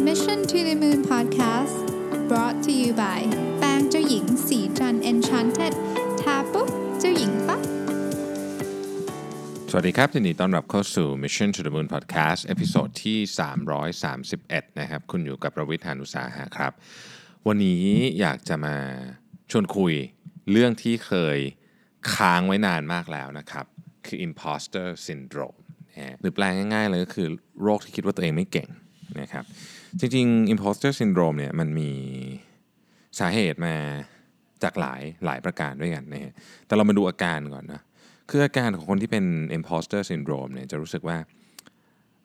Mission to the Moon Podcast brought to you by แป้งเจ้าหญิงศรีจันทร์ Enchanted ทาปุ๊บเจ้าหญิงปั๊บสวัสดีครับยินดีต้อนรับเข้าสู่ Mission to the Moon Podcast episode ที่ 331 นะครับ คุณอยู่กับรวิศหาญอุตสาหะครับ วันนี้อยากจะมาชวนคุยเรื่องที่เคยค้างไว้นานมากแล้วนะครับ คือ imposter syndrome หรือแปลงง่ายๆเลยก็คือโรคที่คิดว่าตัวเองไม่เก่งนะครับ จริงๆ imposter syndrome เนี่ยมันมีสาเหตุมาจากหลายหลายประการด้วยกันนะฮะแต่เรามาดูอาการก่อนนะ คืออาการของคนที่เป็น imposter syndrome เนี่ยจะรู้สึกว่า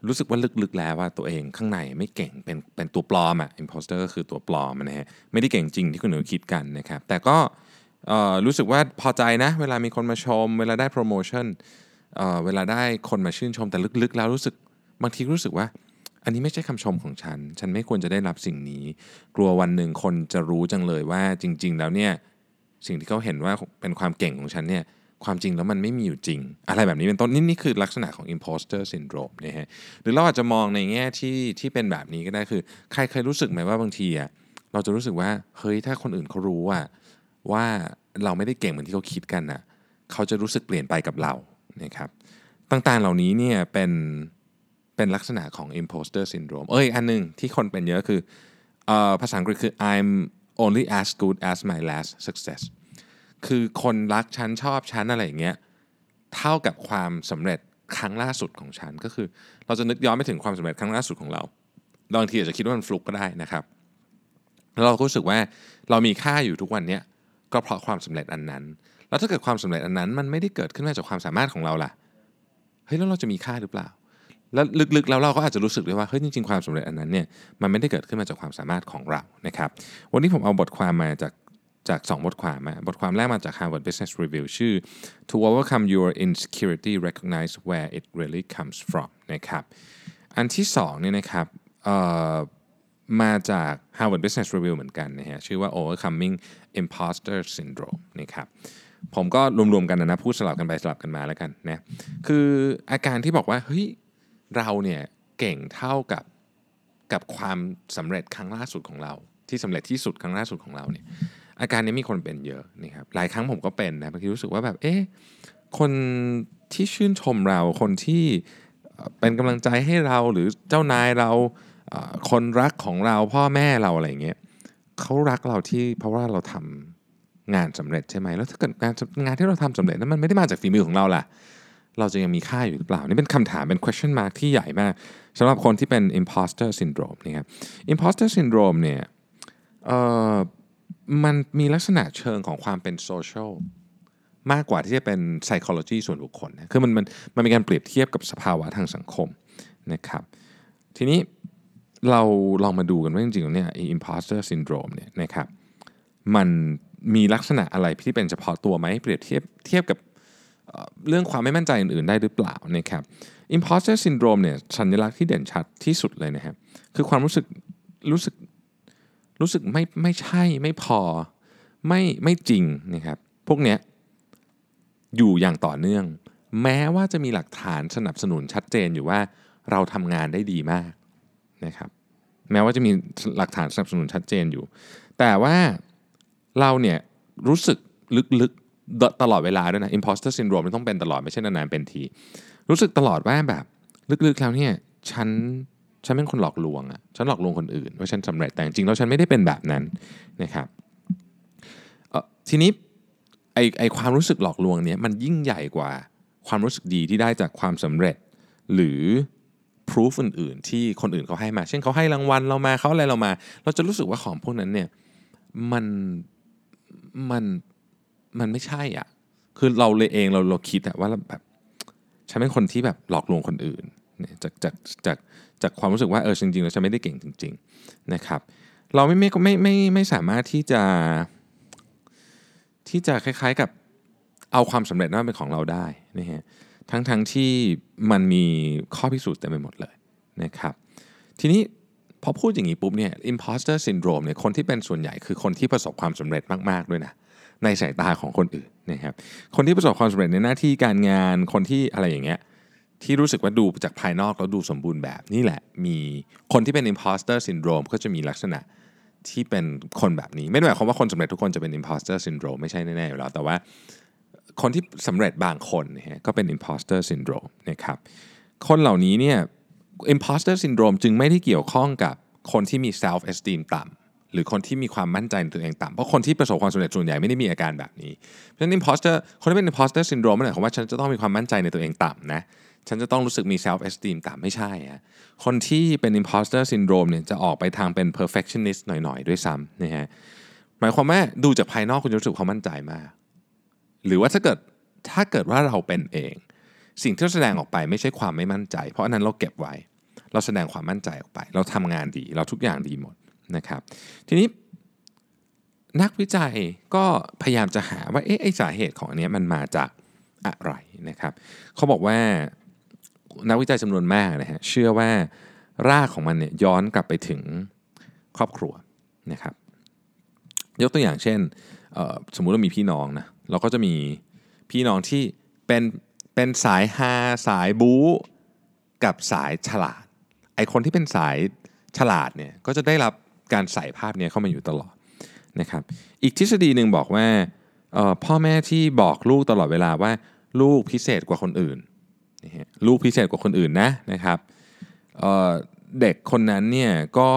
รู้สึกว่าลึกๆแล้วว่าตัวเองข้างในไม่เก่งเป็นเป็นตัวปลอมอะ imposter ก็คือตัวปลอมนะฮะไม่ได้เก่งจริงที่คนอื่นคิดกันนะครับแต่ก็รู้สึกว่าพอใจนะ เวลามีคนมาชม เวลาได้โปรโมชั่นเวลาได้คนมาชื่นชมแต่ลึกๆ แล้วรู้สึกบางทีรู้สึกว่า อันนี้ไม่ใช่คำชมของฉัน ฉันไม่ควรจะได้รับสิ่งนี้ กลัววันหนึ่งคนจะรู้จังเลยว่าจริง ๆ แล้วเนี่ยสิ่งที่เขาเห็นว่าเป็นความเก่งของฉันเนี่ยความจริงแล้วมันไม่มีอยู่จริง อะไรแบบนี้เป็นต้นนี่นี่คือลักษณะของ imposter syndrome นะฮะหรือเราอาจจะมองในแง่ที่ที่เป็นแบบนี้ก็ได้คือ ใครเคยรู้สึกไหมว่าบางทีอะเราจะรู้สึกว่าเฮ้ยถ้าคนอื่นเขารู้ว่าว่าเราไม่ได้เก่งเหมือนที่เขาคิดกันน่ะเขาจะรู้สึกเปลี่ยนไปกับเรานะครับต่างๆเหล่านี้เนี่ยเป็น เป็นลักษณะของ imposter syndrome เอ้ยอันหนึงที่คนเป็นเยอะคืออภาษาอังกฤษคือ I'm only as good as my last success คือคนรักฉันชอบฉันอะไรอย่างเงี้ยเท่ากับความสำเร็จครั้งล่าสุดของฉันก็คือ เราจะนึกย้อนไปถึงความสำเร็จครั้งล่าสุดของเราบางทีอาจจะคิดว่ามันฟลุกก็ได้นะครับแล้วเราก็รู้สึกว่าเรามีค่าอยู่ทุกวันเนี้ยก็เพราะความสำเร็จอันนั้น แล้วถ้าเกิดความสำเร็จอันนั้น มันไม่ได้เกิดขึ้นมาจากความสามารถของเราล่ะเฮ้ยแล้วเราจะมีค่าหรือเปล่า แล้วลึกๆแล้วเราก็อาจจะรู้สึกด้วยว่าเฮ้ยจริงๆความสำเร็จอันนั้นเนี่ยมันไม่ได้เกิดขึ้นมาจากความสามารถของเรานะครับวันนี้ผมเอาบทความมาจากจาก2บทความมาบทความแรกมาจาก Harvard Business Review ชื่อ To overcome your insecurity recognize where it really comes from นะครับอันที่2เนี่ยนะครับมาจาก Harvard Business Review เหมือนกันนะฮะชื่อว่า overcoming imposter syndrome นะครับผมก็รวมๆกันนะนะพูดสลับกันไปสลับกันมาแล้วกันนะคืออาการที่บอกว่าเฮ้ย เราเนี่ยเก่งเท่ากับกับความสำเร็จครั้งล่าสุดของเรา ที่สำเร็จที่สุดครั้งล่าสุดของเราเนี่ยอาการนี้มีคนเป็นเยอะนะครับหลายครั้งผมก็เป็นนะบางทีรู้สึกว่าแบบเอ๊ะคนที่ชื่นชมเราคนที่เป็นกำลังใจให้เราหรือเจ้านายเราคนรักของเราพ่อแม่เราอะไรเงี้ยเขารักเราที่เพราะว่าเราทำงานสำเร็จใช่ไหมแล้วถ้าเกิดงานงานที่เราทำสำเร็จนั้นมันไม่ได้มาจากฝีมือของเราล่ะ เราจะยังมีค่าอยู่หรือเปล่า นี่เป็นคำถามเป็น question mark ที่ใหญ่มากสำหรับคนที่เป็น imposter syndrome นะครับ imposter syndrome เนี่ยมันมีลักษณะเชิงของความเป็น social มากกว่าที่จะเป็น psychology ส่วนบุคคลนะคือมันมันมันมีการเปรียบเทียบกับสภาวะทางสังคมนะครับ ทีนี้เราลองมาดูกันว่าจริงๆเนี่ยไอ้ imposter syndrome เนี่ยนะครับมันมีลักษณะอะไรที่เป็นเฉพาะตัวไหมเปรียบเทียบเทียบกับ เรื่องความไม่มั่นใจอื่นๆ ได้หรือเปล่านะครับ imposter syndrome เนี่ยสัญลักษณ์ที่เด่นชัดที่สุดเลยนะครับคือความรู้สึกรู้สึกรู้สึกไม่ไม่ใช่ไม่พอไม่ไม่จริงนะครับ พวกเนี้ยอยู่อย่างต่อเนื่อง แม้ว่าจะมีหลักฐานสนับสนุนชัดเจนอยู่ว่าเราทำงานได้ดีมากนะครับแม้ว่าจะมีหลักฐานสนับสนุนชัดเจนอยู่ แต่ว่าเราเนี่ยรู้สึกลึก ตลอดเวลาด้วยนะ imposter syndrome มันต้องเป็นตลอดไม่ใช่นานๆเป็นที รู้สึกตลอดว่าแบบ ลึกๆแล้วเนี่ยฉันฉันเป็นคนหลอกลวงอะฉันหลอกลวงคนอื่นว่าฉันสำเร็จแต่จริงๆแล้วฉันไม่ได้เป็นแบบนั้นนะครับทีนี้ไอไอความรู้สึกหลอกลวงเนี่ยมันยิ่งใหญ่กว่าความรู้สึกดีที่ได้จากความสำเร็จ หรือ proof อื่นๆ ที่คนอื่นเขาให้มา เช่นเขาให้รางวัลเรามาเขาอะไรเรามา เราจะรู้สึกว่าของพวกนั้นเนี่ยมันมัน มันไม่ใช่อะ คือเราเลยเองเราเราคิดอะว่าแบบฉันเป็นคนที่แบบหลอกลวงคนอื่นจากจากจากจากความรู้สึกว่าเออจริงๆแล้วฉันไม่ได้เก่งจริง ๆนะครับ เราไม่ไม่ไม่ไม่ไม่สามารถที่จะ ที่จะคล้าย ๆกับเอาความสำเร็จนั้นเป็นของเราได้นะฮะทั้งทั้งที่มันมีข้อพิสูจน์เต็มไปหมดเลยนะครับ ทีนี้พอพูดอย่างนี้ปุ๊บเนี่ย imposter syndrome เนี่ยคนที่เป็นส่วนใหญ่คือคนที่ประสบความสำเร็จมากๆด้วยนะ ในสายตาของคนอื่นนะครับคนที่ประสบความสำเร็จในหน้าที่การงานคนที่อะไรอย่างเงี้ยที่รู้สึกว่าดูจากภายนอกแล้วดูสมบูรณ์แบบนี่แหละมีคนที่เป็น imposter syndrome ก็จะมีลักษณะที่เป็นคนแบบนี้ ไม่ได้หมายความว่าคนสำเร็จทุกคนจะเป็น imposter syndrome ไม่ใช่แน่ๆอยู่แล้วแต่ว่าคนที่สำเร็จบางคนนี่ยก็เป็น imposter syndrome นะครับคนเหล่านี้เนี่ย imposter syndrome จึงไม่ได้เกี่ยวข้องกับคนที่มี self esteem ต่ำ หรือคนที่มีความมั่นใจในตัวเองต่ำเพราะคนที่ประสบความสำเร็จส่วนใหญ่ไม่ได้มีอาการแบบนี้เพราะฉะนั้น imposter คนที่เป็น imposter syndrome ไม่ได้หมายความว่าฉันจะต้องมีความมั่นใจในตัวเองต่ำนะฉันจะต้องรู้สึกมี self esteem ต่ำไม่ใช่ฮะคนที่เป็น imposter syndrome เนี่ยจะออกไปทางเป็น perfectionist หน่อย ๆ ด้วยซ้ำนะฮะหมายความว่าดูจากภายนอกคุณจะรู้สึกความมั่นใจมาก หรือว่าถ้าเกิดถ้าเกิดว่าเราเป็นเอง สิ่งที่เราแสดงออกไปไม่ใช่ความไม่มั่นใจ เพราะอันนั้นเราเก็บไว้ เราแสดงความมั่นใจออกไป เราทำงานดี เราทุกอย่างดีหมด นะครับทีนี้นักวิจัยก็พยายามจะหาว่าเอ๊ะไอสาเหตุของอันเนี้ยมันมาจากอะไรนะครับเขาบอกว่านักวิจัยจำนวนมากนะฮะเชื่อว่ารากของมันเนี่ยย้อนกลับไปถึงครอบครัวนะครับยกตัวอย่างเช่นสมมุติว่ามีพี่น้องนะเราก็จะมีพี่น้องที่เป็นเป็นสายฮาสายบู๊กับสายฉลาดไอคนที่เป็นสายฉลาดเนี่ยก็จะได้รับ การใส่ภาพเนี้ยเข้ามาอยู่ตลอดนะครับ อีกทฤษฎีหนึ่งบอกว่าพ่อแม่ที่บอกลูกตลอดเวลาว่าลูกพิเศษกว่าคนอื่นลูกพิเศษกว่าคนอื่นนะนะครับเเด็กคนนั้นเนี่ยก็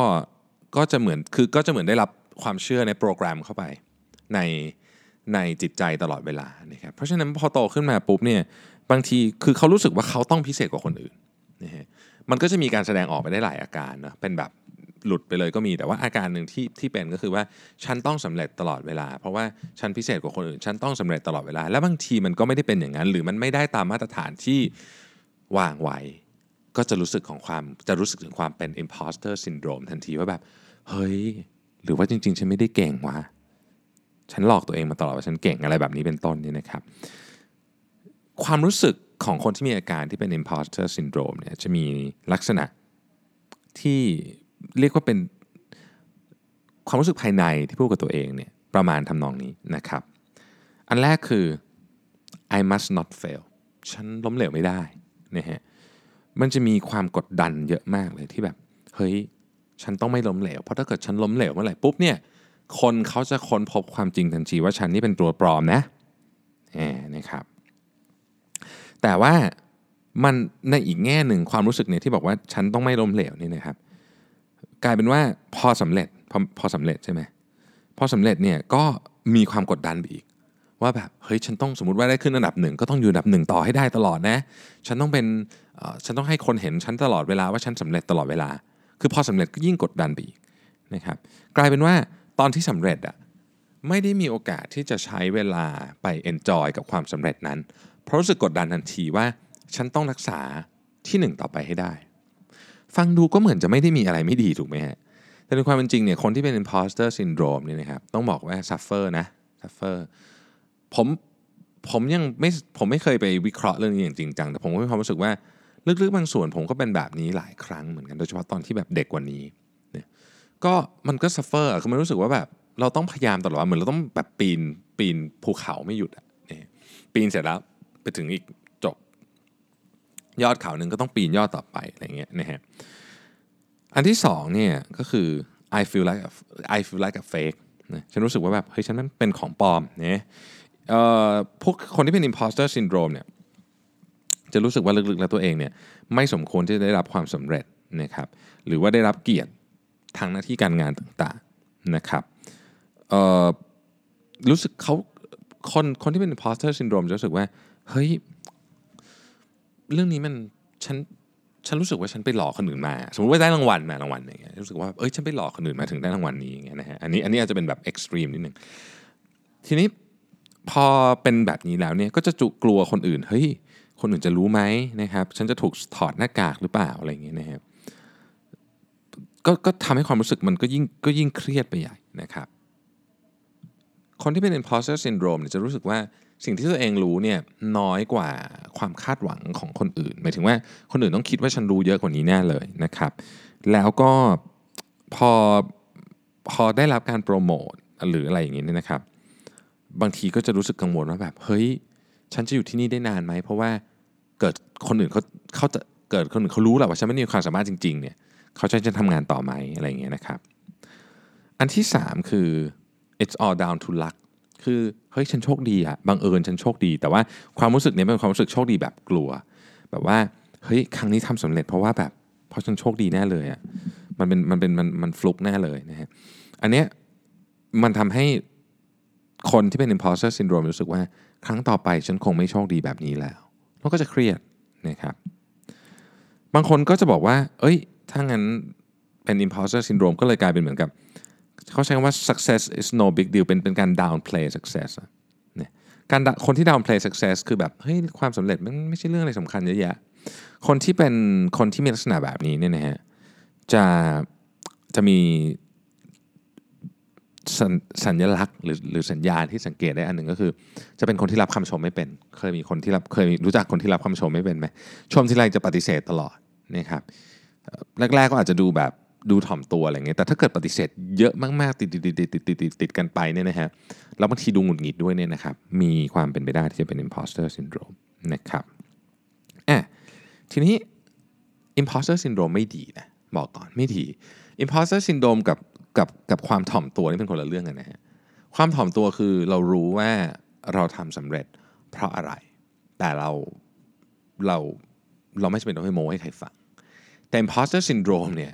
ก็จะเหมือนคือก็จะเหมือนได้รับความเชื่อในโปรแกรมเข้าไปในในจิตใจตลอดเวลานะครับเพราะฉะนั้นพอโตขึ้นมาปุ๊บเนี่ยบางทีคือเขารู้สึกว่าเขาต้องพิเศษกว่าคนอื่นนะฮะมันก็จะมีการแสดงออกไปได้หลายอาการนะเป็นแบบ หลุดไปเลยก็มี แต่ว่าอาการหนึ่งที่ที่เป็นก็คือว่าฉันต้องสำเร็จตลอดเวลา เพราะว่าฉันพิเศษกว่าคนอื่นฉันต้องสำเร็จตลอดเวลา แล้วบางทีมันก็ไม่ได้เป็นอย่างนั้น หรือมันไม่ได้ตามมาตรฐานที่วางไว้ ก็จะรู้สึกของความจะรู้สึกถึงความเป็น imposter syndrome ทันทีว่าแบบเฮ้ยหรือว่าจริง ๆ ฉันไม่ได้เก่งวะฉันหลอกตัวเองมาตลอดว่าฉันเก่งอะไรแบบนี้เป็นต้นนี่นะครับ ความรู้สึกของคนที่มีอาการที่เป็น imposter syndrome เนี่ยจะมีลักษณะที่ เรียกว่าเป็นความรู้สึกภายในที่พูดกับตัวเองเนี่ยประมาณทำนองนี้นะครับ อันแรกคือ I must not fail ฉันล้มเหลวไม่ได้นะฮะมันจะมีความกดดันเยอะมากเลยที่แบบเฮ้ยฉันต้องไม่ล้มเหลว เพราะถ้าเกิดฉันล้มเหลวเมื่อไหร่ปุ๊บเนี่ยคนเขาจะค้นพบความจริงทันทีว่าฉันนี่เป็นตัวปลอมนะแหมนะครับ แต่ว่ามันในอีกแง่หนึ่งความรู้สึกเนี่ยที่บอกว่าฉันต้องไม่ล้มเหลวนี่นะครับ กลายเป็นว่าพอสำเร็จพอพอสำเร็จใช่ไหมพอสำเร็จเนี่ยก็มีความกดดันไปอีก ว่าแบบเฮ้ยฉันต้องสมมติว่าได้ขึ้นอันดับหนึ่งก็ต้องอยู่อันดับหนึ่งต่อให้ได้ตลอดนะ ฉันต้องเป็นฉันต้องให้คนเห็นฉันตลอดเวลาว่าฉันสำเร็จตลอดเวลา คือพอสำเร็จก็ยิ่งกดดันไปอีกนะครับกลายเป็นว่าตอนที่สำเร็จอะไม่ได้มีโอกาสที่จะใช้เวลาไป enjoy กับความสำเร็จนั้น เพราะรู้สึกกดดันทันทีว่าฉันต้องรักษาที่หนึ่งต่อไปให้ได้ ฟังดูก็เหมือนจะไม่ได้มีอะไรไม่ดีถูกไหมฮะ แต่ในความเป็นจริงเนี่ยคนที่เป็น imposter syndrome เนี่ยนะครับต้องบอกว่า suffer นะ suffer ผมผมยังไม่ผมไม่เคยไปวิเคราะห์เรื่องนี้อย่างจริงจังแต่ผมก็มีความรู้สึกว่าลึกๆบางส่วนผมก็เป็นแบบนี้หลายครั้งเหมือนกันโดยเฉพาะตอนที่แบบเด็กกว่านี้เนี่ยก็มันก็ suffer อะคือมันรู้สึกว่าแบบเราต้องพยายามตลอดเวลาเหมือนเราต้องแบบปีนปีนภูเขาไม่หยุดอะเนี่ยปีนเสร็จแล้วไปถึงอีก ยอดเขาหนึ่งก็ต้องปีนยอดต่อไปอะไรเงี้ยนะฮะอันที่สองเนี่ยก็คือ I feel like a, I feel like a fake นะฉันรู้สึกว่าแบบเฮ้ยฉันนั้นเป็นของปลอมเนี่ยเอ่อพวกคนที่เป็น imposter syndrome เนี่ยจะรู้สึกว่าลึกๆแล้วตัวเองเนี่ยไม่สมควรที่จะได้รับความสำเร็จนะครับหรือว่าได้รับเกียรติทางหน้าที่การงานต่างๆนะครับเอ่อรู้สึกเขาคนคนที่เป็น imposter syndrome จะรู้สึกว่าเฮ้ย เรื่องนี้มันฉันฉันรู้สึกว่าฉันไปหลอกคนอื่นมา สมมติว่าได้รางวัลมารางวัลอย่างเงี้ยรู้สึกว่าเอ้ยฉันไปหลอกคนอื่นมาถึงได้รางวัลนี้อย่างเงี้ยนะฮะอันนี้อันนี้อาจจะเป็นแบบเอ็กซ์ตรีมนิดนึงทีนี้พอเป็นแบบนี้แล้วเนี่ยก็จะจุกลัวคนอื่นเฮ้ยคนอื่นจะรู้ไหมนะครับ ฉันจะถูกถอดหน้ากากหรือเปล่าอะไรอย่างเงี้ยนะครับก็ก็ทำให้ความรู้สึกมันก็ยิ่งก็ยิ่งเครียดไปใหญ่นะครับ คนที่เป็น imposter syndrome เนี่ยจะรู้สึกว่า สิ่งที่ตัวเองรู้เนี่ยน้อยกว่าความคาดหวังของคนอื่น หมายถึงว่าคนอื่นต้องคิดว่าฉันรู้เยอะกว่านี้แน่เลยนะครับ แล้วก็พอพอได้รับการโปรโมทหรืออะไรอย่างนี้เนี่ยนะครับ บางทีก็จะรู้สึกกังวลว่าแบบเฮ้ยฉันจะอยู่ที่นี่ได้นานไหมเพราะว่าเกิดคนอื่นเขาเขาจะเกิดคนอื่นเขารู้แหละว่าฉันไม่มีความสามารถจริง ๆ เนี่ยเขาจะจะทำงานต่อไหมอะไรอย่างเงี้ยนะครับ อันที่ 3 คือ it's all down to luck คือเฮ้ยฉันโชคดีอะบังเอิญฉันโชคดี แต่ว่าความรู้สึกเนี้ยเป็นความรู้สึกโชคดีแบบกลัว แบบว่าเฮ้ยครั้งนี้ทำสำเร็จเพราะว่าแบบเพราะฉันโชคดีแน่เลยอะมันเป็นมันเป็นมันมันฟลุกแน่เลยนะฮะอันเนี้ยมันทำให้คนที่เป็น imposter syndrome รู้สึกว่าครั้งต่อไปฉันคงไม่โชคดีแบบนี้แล้วแล้วก็จะเครียดนะครับบางคนก็จะบอกว่า เอ้ย ถ้างั้นเป็น imposter syndrome ก็เลยกลายเป็นเหมือนกับ เขาใช้คำว่า success is no big deal เป็นเป็นการ downplay success เนี่ยการคนที่ downplay success คือแบบเฮ้ยความสำเร็จมันไม่ใช่เรื่องอะไรสำคัญเยอะแยะคนที่เป็นคนที่มีลักษณะแบบนี้เนี่ยนะฮะจะจะมีสสัญลักษณ์หรือหรือสัญญาณที่สังเกตได้อันหนึ่งก็คือ จะเป็นคนที่รับคำชมไม่เป็น เคยมีคนที่รับเคยรู้จักคนที่รับคำชมไม่เป็นไหมชมที่ไรจะปฏิเสธตลอดนะครับแรกๆก็อาจจะดูแบบ ดูถ่อมตัวอะไรเงี้ยแต่ถ้าเกิดปฏิเสธเยอะมากๆติดติดติดติดติดติดติดกันไปเนี่ยนะฮะแล้วบางทีดูหงุดหงิดด้วยเนี่ยนะครับมีความเป็นไปได้ที่จะเป็น imposter syndrome นะครับอะทีนี้ imposter syndrome ไม่ดีนะบอกก่อนไม่ดี imposter syndrome กับกับกับความถ่อมตัวนี่เป็นคนละเรื่องกันนะฮะความถ่อมตัวคือเรารู้ว่าเราทำสำเร็จเพราะอะไร แต่เราเราเราไม่จำเป็นต้องให้โม้ให้ใครฟังแต่ imposter syndrome เนี่ย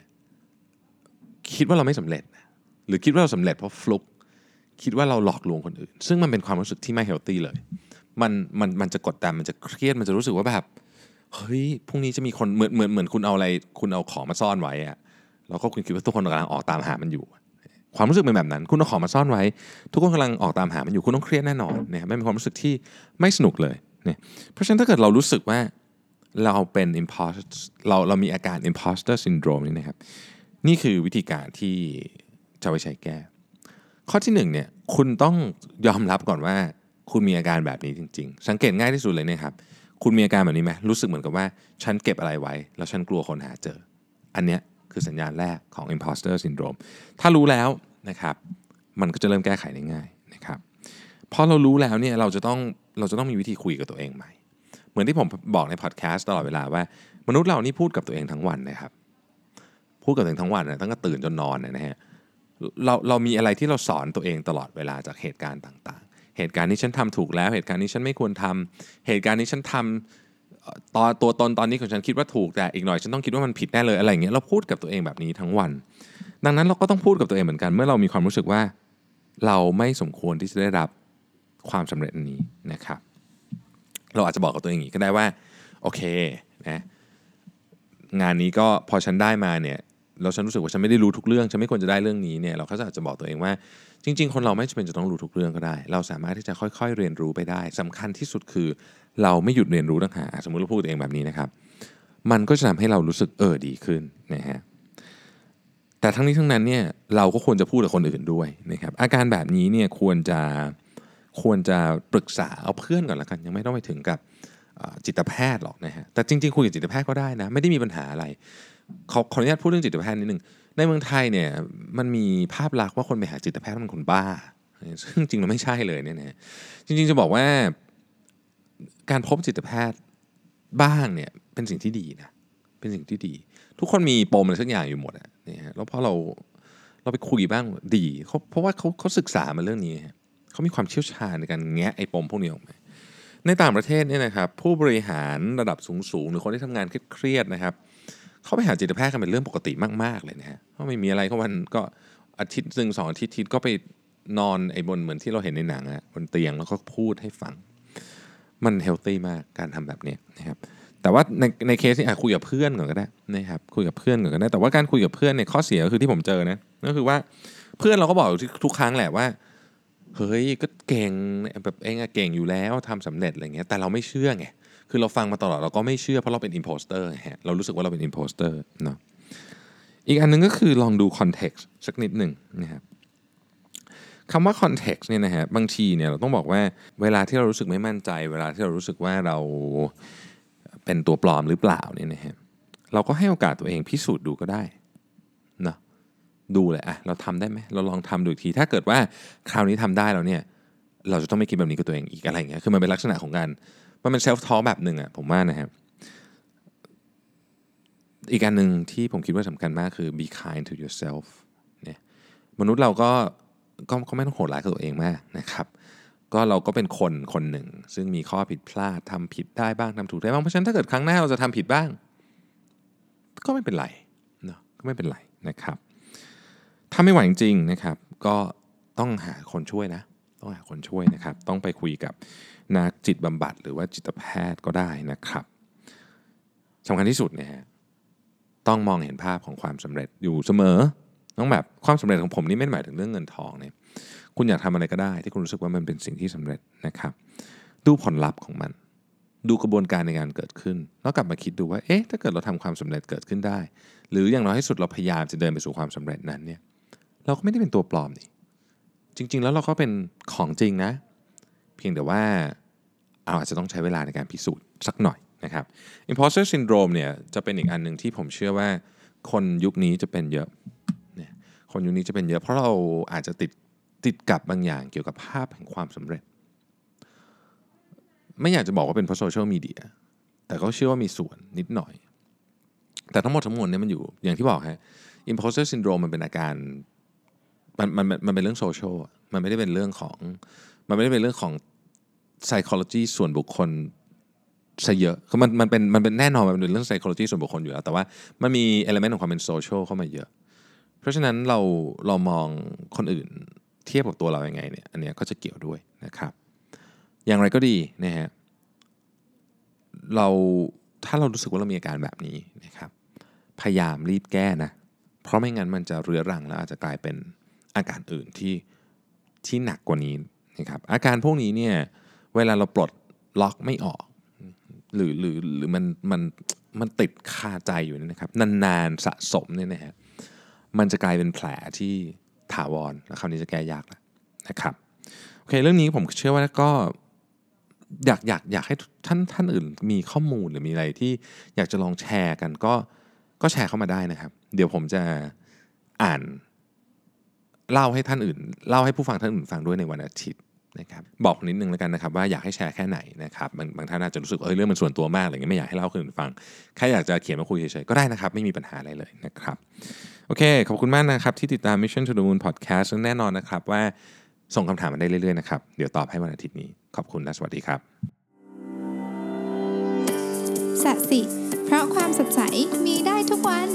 คิดว่าเราไม่สำเร็จ หรือคิดว่าเราสำเร็จเพราะฟลุกคิดว่าเราหลอกลวงคนอื่น ซึ่งมันเป็นความรู้สึกที่ไม่เฮลตี้เลย มันมันมันจะกดดันมันจะเครียดมันจะรู้สึกว่าแบบเฮ้ยพรุ่งนี้จะมีคนเหมือนเหมือนเหมือนคุณเอาอะไร คุณเอาของมาซ่อนไว้อะแล้วก็คุณคิดว่าทุกคนกำลังออกตามหามันอยู่ ความรู้สึกเป็นแบบนั้น คุณเอาของมาซ่อนไว้ ทุกคนกำลังออกตามหามันอยู่คุณต้องเครียดแน่นอนเนี่ยไม่เป็นความรู้สึกที่ไม่สนุกเลยเนี่ยเพราะฉะนั้นถ้าเกิดเรารู้สึกว่าเราเป็น imposter เราเรามีอาการ imposter syndrome นี่นะครับ นี่คือวิธีการที่จะไปใช้แก้ ข้อที่หนึ่งเนี่ยคุณต้องยอมรับก่อนว่า คุณมีอาการแบบนี้จริง ๆ สังเกตง่ายที่สุดเลยนะครับ คุณมีอาการแบบนี้ไหมรู้สึกเหมือนกับว่า ฉันเก็บอะไรไว้ แล้วฉันกลัวคนหาเจอ อันเนี้ยคือสัญญาณแรกของ imposter syndrome ถ้ารู้แล้วนะครับ มันก็จะเริ่มแก้ไขได้ง่ายนะครับพอเรารู้แล้วเนี่ยเราจะต้องเราจะต้องมีวิธีคุยกับตัวเองใหม่ เหมือนที่ผมบอกในพอดแคสต์ตลอดเวลาว่า มนุษย์เรานี่พูดกับตัวเองทั้งวันนะครับ พูดกับตัวเองทั้งวันนะตั้งแต่ตื่นจนนอนนะฮะเราเรามีอะไรที่เราสอนตัวเองตลอดเวลาจากเหตุการณ์ต่างๆ เหตุการณ์นี้ฉันทำถูกแล้ว เหตุการณ์นี้ฉันไม่ควรทำเหตุการณ์นี้ฉันทำตอนตัวตนตอนนี้ของฉันคิดว่าถูกแต่อีกหน่อยฉันต้องคิดว่ามันผิดแน่เลยอะไรอย่างเงี้ยเราพูดกับตัวเองแบบนี้ทั้งวัน ดังนั้นเราก็ต้องพูดกับตัวเองเหมือนกัน เมื่อเรามีความรู้สึกว่า เราไม่สมควรที่จะได้รับความสำเร็จนี้นะครับ เราอาจจะบอกกับตัวเองอย่างนี้ก็ได้ว่าโอเคนะงานนี้ก็พอฉันได้มาเนี่ย เราฉันรู้สึกว่าฉันไม่ได้รู้ทุกเรื่องฉันไม่ควรจะได้เรื่องนี้เนี่ยเราก็อาจจะบอกตัวเองว่า จริง ๆ คนเราไม่จำเป็นจะต้องรู้ทุกเรื่องก็ได้ เราสามารถที่จะค่อย ๆ เรียนรู้ไปได้สำคัญที่สุดคือ เราไม่หยุดเรียนรู้ต่างหากสมมติเราพูดตัวเองแบบนี้นะครับ มันก็จะทำให้เรารู้สึกเออดีขึ้นนะฮะแต่ทั้งนี้ทั้งนั้นเนี่ยเราก็ควรจะพูดกับคนอื่นด้วยนะครับอาการแบบนี้เนี่ยควรจะควรจะปรึกษาเอาเพื่อนก่อนละกัน ยังไม่ต้องไปถึงกับจิตแพทย์หรอกนะฮะแต่จริงๆคุยกับจิตแพทย์ก็ได้นะไม่ได้มีปัญหาอะไร ขอขออนุญาตพูดเรื่องจิตแพทย์นิดนึง ในเมืองไทยเนี่ยมันมีภาพลักษณ์ว่าคนไปหาจิตแพทย์เป็นคนบ้า ซึ่งจริงเราไม่ใช่เลยเนี่ยนะจริงๆจะบอกว่าการพบจิตแพทย์บ้างเนี่ยเป็นสิ่งที่ดีนะเป็นสิ่งที่ดี ทุกคนมีปมอะไรสักอย่างอยู่หมดอะนี่ฮะแล้วพอเราเราไปคุยบ้างดีเขาเพราะว่าเขาเขาศึกษามาเรื่องนี้เขามีความเชี่ยวชาญในการแงะไอ้ปมพวกนี้ออกมาในต่างประเทศเนี่ยนะครับผู้บริหารระดับสูงๆหรือคนที่ทำงานเครียดๆนะครับ เขาไปหาจิตแพทย์กันเป็นเรื่องปกติมาก ๆ เลยนะฮะเพราะไม่มีอะไรก็วันก็อาทิตย์หนึ่งสองอาทิตย์ทิตก็ไปนอนไอ้บนเหมือนที่เราเห็นในหนังอะบนเตียงแล้วก็พูดให้ฟัง มัน healthy มากการทำแบบนี้นะครับแต่ว่าในในเคสนี้คุยกับเพื่อนก่อนก็ได้นะครับคุยกับเพื่อนก่อนก็ได้แต่ว่าการคุยกับเพื่อนเนี่ยข้อเสียก็คือที่ผมเจอนะก็คือว่าเพื่อนเราก็บอกทุกครั้งแหละว่าเฮ้ยก็เก่งแบบเอ็งอะเก่งอยู่แล้วทำสำเร็จอะไรเงี้ยแต่เราไม่เชื่อไง คือเราฟังมาตลอดเราก็ไม่เชื่อเพราะเราเป็น imposter ฮะเรารู้สึกว่าเราเป็น imposter เนาะอีกอันนึงก็คือลองดู context สักนิดหนึ่งนะครับคำว่า context เนี่ยนะฮะบางทีเนี่ยเราต้องบอกว่าเวลาที่เรารู้สึกไม่มั่นใจ เวลาที่เรารู้สึกว่าเราเป็นตัวปลอมหรือเปล่าเนี่ยนะฮะเราก็ให้โอกาสตัวเองพิสูจน์ดูก็ได้นะดูเลยอะเราทำได้ไหมเราลองทำดูอีกทีถ้าเกิดว่าคราวนี้ทำได้แล้วเนี่ยเราจะต้องไม่คิดแบบนี้กับตัวเองอีกอะไรเงี้ยคือมันเป็นลักษณะของการ มันเป็น self-talk แบบหนึ่งอะผมว่านะครับ อีกอันหนึ่งที่ผมคิดว่าสำคัญมากคือ be kind to yourself เนี่ยมนุษย์เราก็ก็ก็ไม่ต้องโหดร้ายกับตัวเองมากนะครับ ก็เราก็เป็นคนคนหนึ่ง ซึ่งมีข้อผิดพลาดทำผิดได้บ้างทำถูกได้บ้างเพราะฉะนั้นถ้าเกิดครั้งหน้าเราจะทำผิดบ้าง ก็ไม่เป็นไรเนาะก็ไม่เป็นไรนะครับ ถ้าไม่ไหวจริงๆนะครับ ก็ต้องหาคนช่วยนะ ต้องหาคนช่วยนะครับ ต้องไปคุยกับ นักจิตบำบัดหรือว่าจิตแพทย์ก็ได้นะครับสำคัญที่สุดเนะฮะต้องมองเห็นภาพของความสำเร็จอยู่เสมอต้องแบบความสำเร็จของผมนี่ไม่หมายถึงเรื่องเงินทองเนี่ยคุณอยากทำอะไรก็ได้ที่คุณรู้สึกว่ามันเป็นสิ่งที่สำเร็จนะครับ ดูผลลัพธ์ของมัน ดูกระบวนการในการเกิดขึ้น แล้วกลับมาคิดดูว่าเอ๊ะถ้าเกิดเราทำความสำเร็จเกิดขึ้นได้ หรืออย่างน้อยที่สุดเราพยายามจะเดินไปสู่ความสำเร็จนั้นเนี่ยเราก็ไม่ได้เป็นตัวปลอมนี่จริง ๆ แล้วเราก็เป็นของจริงนะ เพียงแต่ว่าเราอาจจะต้องใช้เวลาในการพิสูจน์สักหน่อยนะครับ imposter syndrome เนี่ยจะเป็นอีกอันหนึ่งที่ผมเชื่อว่าคนยุคนี้จะเป็นเยอะเนี่ยคนยุคนี้จะเป็นเยอะ เพราะเราอาจจะติดติดกับบางอย่างเกี่ยวกับภาพแห่งความสำเร็จ ไม่อยากจะบอกว่าเป็นเพราะโซเชียลมีเดีย แต่ก็เชื่อว่ามีส่วนนิดหน่อย แต่ทั้งหมดทั้งมวลเนี่ยมันอยู่อย่างที่บอกฮะ imposter syndrome มันเป็นอาการมันมันมันเป็นเรื่องโซเชียลมันไม่ได้เป็นเรื่องของ มันไม่ได้เป็นเรื่องของ psychology ส่วนบุคคลซะเยอะคือมันมันเป็นมันเป็นแน่นอนมันเป็นเรื่อง psychology ส่วนบุคคลอยู่แล้ว แต่ว่ามันมี element ของความเป็น social เข้ามาเยอะ เพราะฉะนั้นเราเรามองคนอื่นเทียบกับตัวเรายัางไงเนี่ย อันเนี้ยก็จะเกี่ยวด้วยนะครับ อย่างไรก็ดีนะฮะ เราถ้าเรารู้สึกว่าเรามีอาการแบบนี้นะครับ พยายามรีบแก้นะ เพราะไม่งั้นมันจะเรื้อรังแล้วอาจจะกลายเป็นอาการอื่นที่ที่หนักกว่านี้ นะครับอาการพวกนี้เนี่ยเวลาเราปลดล็อกไม่ออก หรือหรือหรือมันมันมันติดคาใจอยู่นี่นะครับ นานๆสะสมเนี่ยนะฮะมันจะกลายเป็นแผลที่ถาวรแล้วคราวนี้จะแก้ยากแล้วนะครับโอเคเรื่องนี้ผมเชื่อว่าก็อยากอยากอยากให้ท่านท่านอื่นมีข้อมูลหรือมีอะไรที่อยากจะลองแชร์กันก็ก็แชร์เข้ามาได้นะครับ เดี๋ยวผมจะอ่านเล่าให้ท่านอื่น เล่าให้ผู้ฟังท่านอื่นฟังด้วยในวันอาทิตย์ นะครับบอกนิดนึงแล้วกันนะครับว่าอยากให้แชร์แค่ไหนนะครับบางบางท่านอาจจะรู้สึกเออเรื่องมันส่วนตัวมากอะไรเงี้ยไม่อยากให้เล่าให้คนอื่นฟังแค่อยากจะเขียนมาคุยเฉยๆก็ได้นะครับ ไม่มีปัญหาอะไรเลยนะครับโอเค ขอบคุณมากนะครับ ที่ติดตาม Mission to the Moon Podcast ซึ่งแน่นอนนะครับว่าส่งคำถามมาได้เรื่อยๆนะครับเดี๋ยวตอบให้วันอาทิตย์นี้ขอบคุณและสวัสดีครับสัสิเพราะความสดใสมีได้ทุกวัน